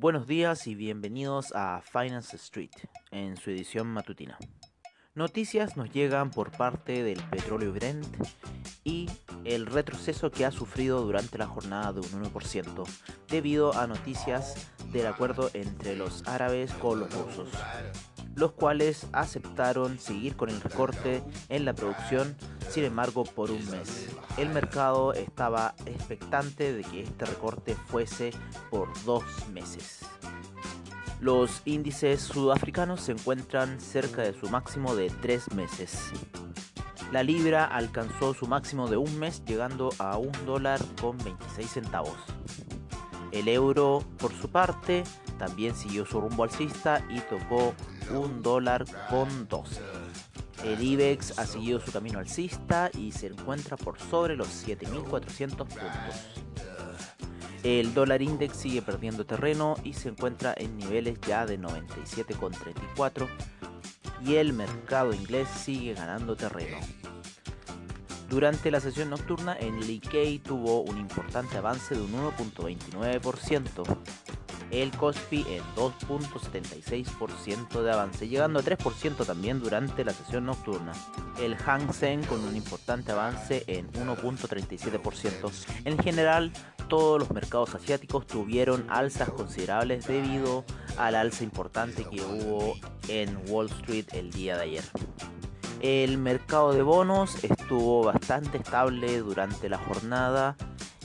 Buenos días y bienvenidos a Finance Street en su edición matutina. Noticias nos llegan por parte del petróleo Brent y el retroceso que ha sufrido durante la jornada de un 1% debido a noticias del acuerdo entre los árabes con los rusos, los cuales aceptaron seguir con el recorte en la producción, sin embargo por un mes. El mercado estaba expectante de que este recorte fuese por dos meses. Los índices sudafricanos se encuentran cerca de su máximo de tres meses. La libra alcanzó su máximo de un mes llegando a un dólar con 26 centavos. El euro, por su parte, también siguió su rumbo alcista y tocó un dólar con 12. El IBEX ha seguido su camino alcista y se encuentra por sobre los 7.400 puntos. El dólar index sigue perdiendo terreno y se encuentra en niveles ya de 97,34 y el mercado inglés sigue ganando terreno. Durante la sesión nocturna, el Nikkei tuvo un importante avance de un 1.29%, el Kospi en 2.76% de avance, llegando a 3% también durante la sesión nocturna. El Hang Seng con un importante avance en 1.37%. En general, todos los mercados asiáticos tuvieron alzas considerables debido al alza importante que hubo en Wall Street el día de ayer. El mercado de bonos estuvo bastante estable durante la jornada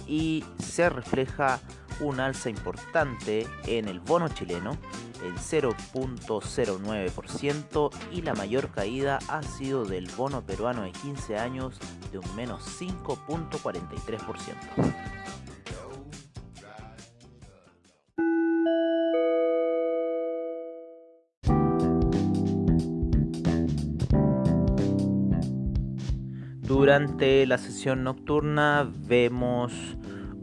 y se refleja un alza importante en el bono chileno, el 0.09% y la mayor caída ha sido del bono peruano de 15 años de un menos 5.43%. Durante la sesión nocturna vemos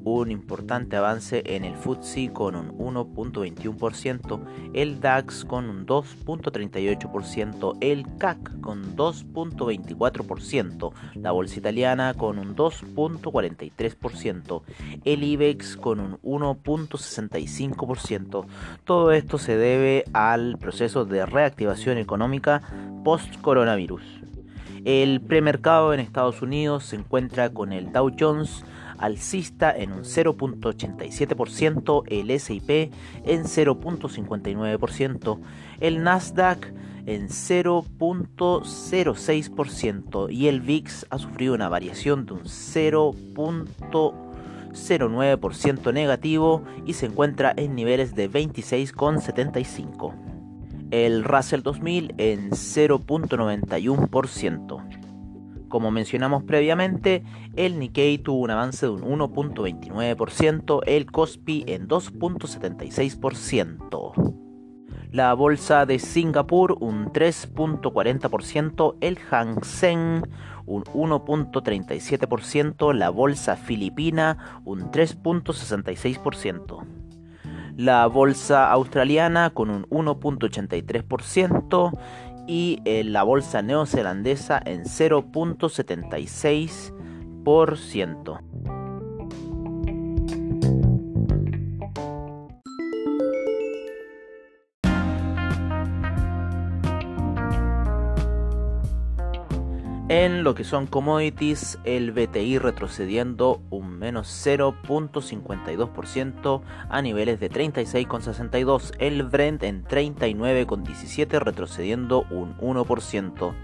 un importante avance en el FTSE con un 1.21%, el DAX con un 2.38%, el CAC con 2.24%, la bolsa italiana con un 2.43%, el IBEX con un 1.65%. Todo esto se debe al proceso de reactivación económica post-coronavirus. El premercado en Estados Unidos se encuentra con el Dow Jones alcista en un 0.87%, el SIP en 0.59%, el Nasdaq en 0.06% y el VIX ha sufrido una variación de un 0.09% negativo y se encuentra en niveles de 26,75. El Russell 2000 en 0.91%. Como mencionamos previamente, el Nikkei tuvo un avance de un 1.29%, el Kospi en 2.76%. La bolsa de Singapur un 3.40%, el Hang Seng un 1.37%, la bolsa filipina un 3.66%. La bolsa australiana con un 1.83% y eh, la bolsa neozelandesa en 0.76%. En lo que son commodities, el BTI retrocediendo un menos 0.52% a niveles de 36,62, el Brent en 39,17 retrocediendo un 1%.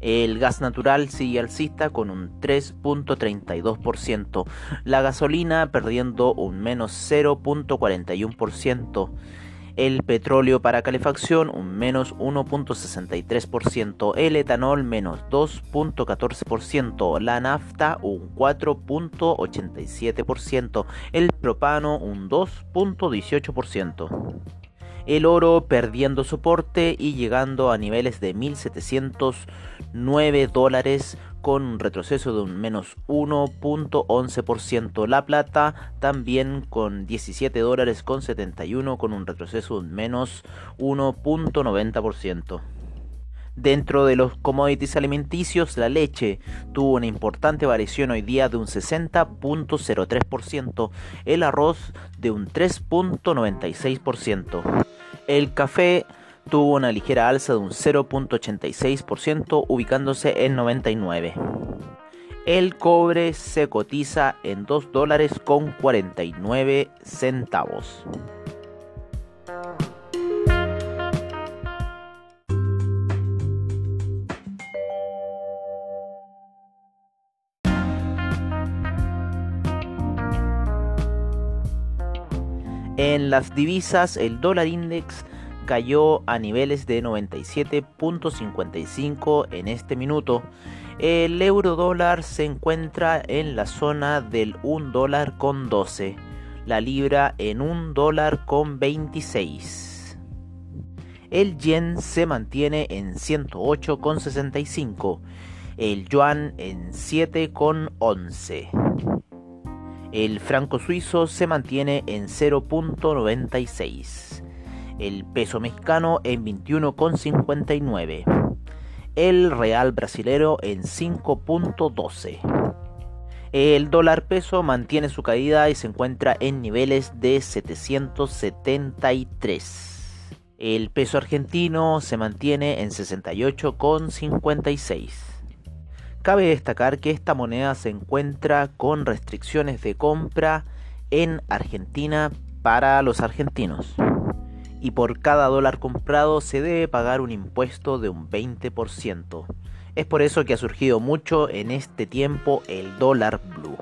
El gas natural sigue alcista con un 3.32%, la gasolina perdiendo un menos 0.41%, el petróleo para calefacción un menos 1.63%, el etanol menos 2.14%, la nafta un 4.87%, el propano un 2.18%. El oro perdiendo soporte y llegando a niveles de 1.709 dólares con un retroceso de un menos 1.11%. La plata también con 17 dólares con 71 con un retroceso de un menos 1.90%. Dentro de los commodities alimenticios, la leche tuvo una importante variación hoy día de un 60.03%, el arroz de un 3.96%. El café tuvo una ligera alza de un 0.86%, ubicándose en 99. El cobre se cotiza en 2 dólares con 49 centavos. En las divisas, el dólar index cayó a niveles de 97.55 en este minuto. El euro dólar se encuentra en la zona del 1 dólar con 12. La libra en 1 dólar con 26. El yen se mantiene en 108,65. El yuan en 7,11. El franco suizo se mantiene en 0.96. El peso mexicano en 21.59. El real brasilero en 5.12. El dólar peso mantiene su caída y se encuentra en niveles de 773. El peso argentino se mantiene en 68,56. Cabe destacar que esta moneda se encuentra con restricciones de compra en Argentina para los argentinos. Y por cada dólar comprado se debe pagar un impuesto de un 20%. Es por eso que ha surgido mucho en este tiempo el dólar blue.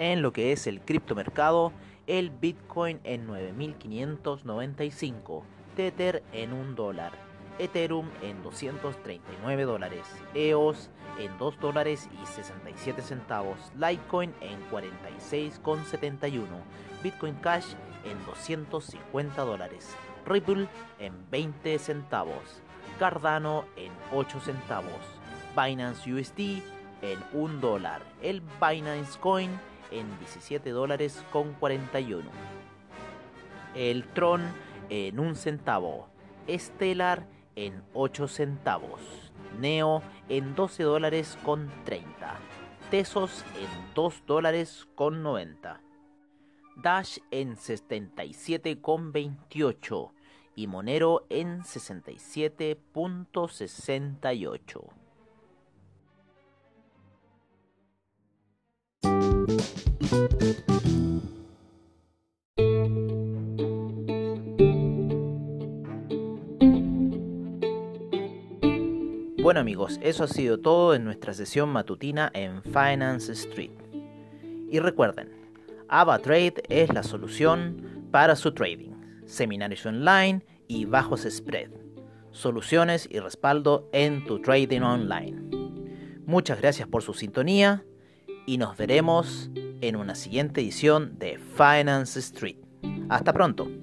en lo que es el criptomercado, el Bitcoin en 9.595, Tether en 1 dólar, Ethereum en 239 dólares, EOS en 2 dólares y 67 centavos, Litecoin en 46,71, Bitcoin Cash en 250 dólares, Ripple en 20 centavos, Cardano en 8 centavos, Binance USD en 1 dólar, el Binance Coin en 17 dólares con 41. El Tron en un centavo. Stellar en 8 centavos. Neo en 12 dólares con 30. Tesos en 2 dólares con 90. Dash en 77 con 28 y Monero en 67.68. Bueno amigos, eso ha sido todo en nuestra sesión matutina en Finance Street. Y recuerden, AvaTrade es la solución para su trading, seminarios online y bajos spread, soluciones y respaldo en tu trading online. Muchas gracias por su sintonía y nos veremos en una siguiente edición de Finance Street. Hasta pronto.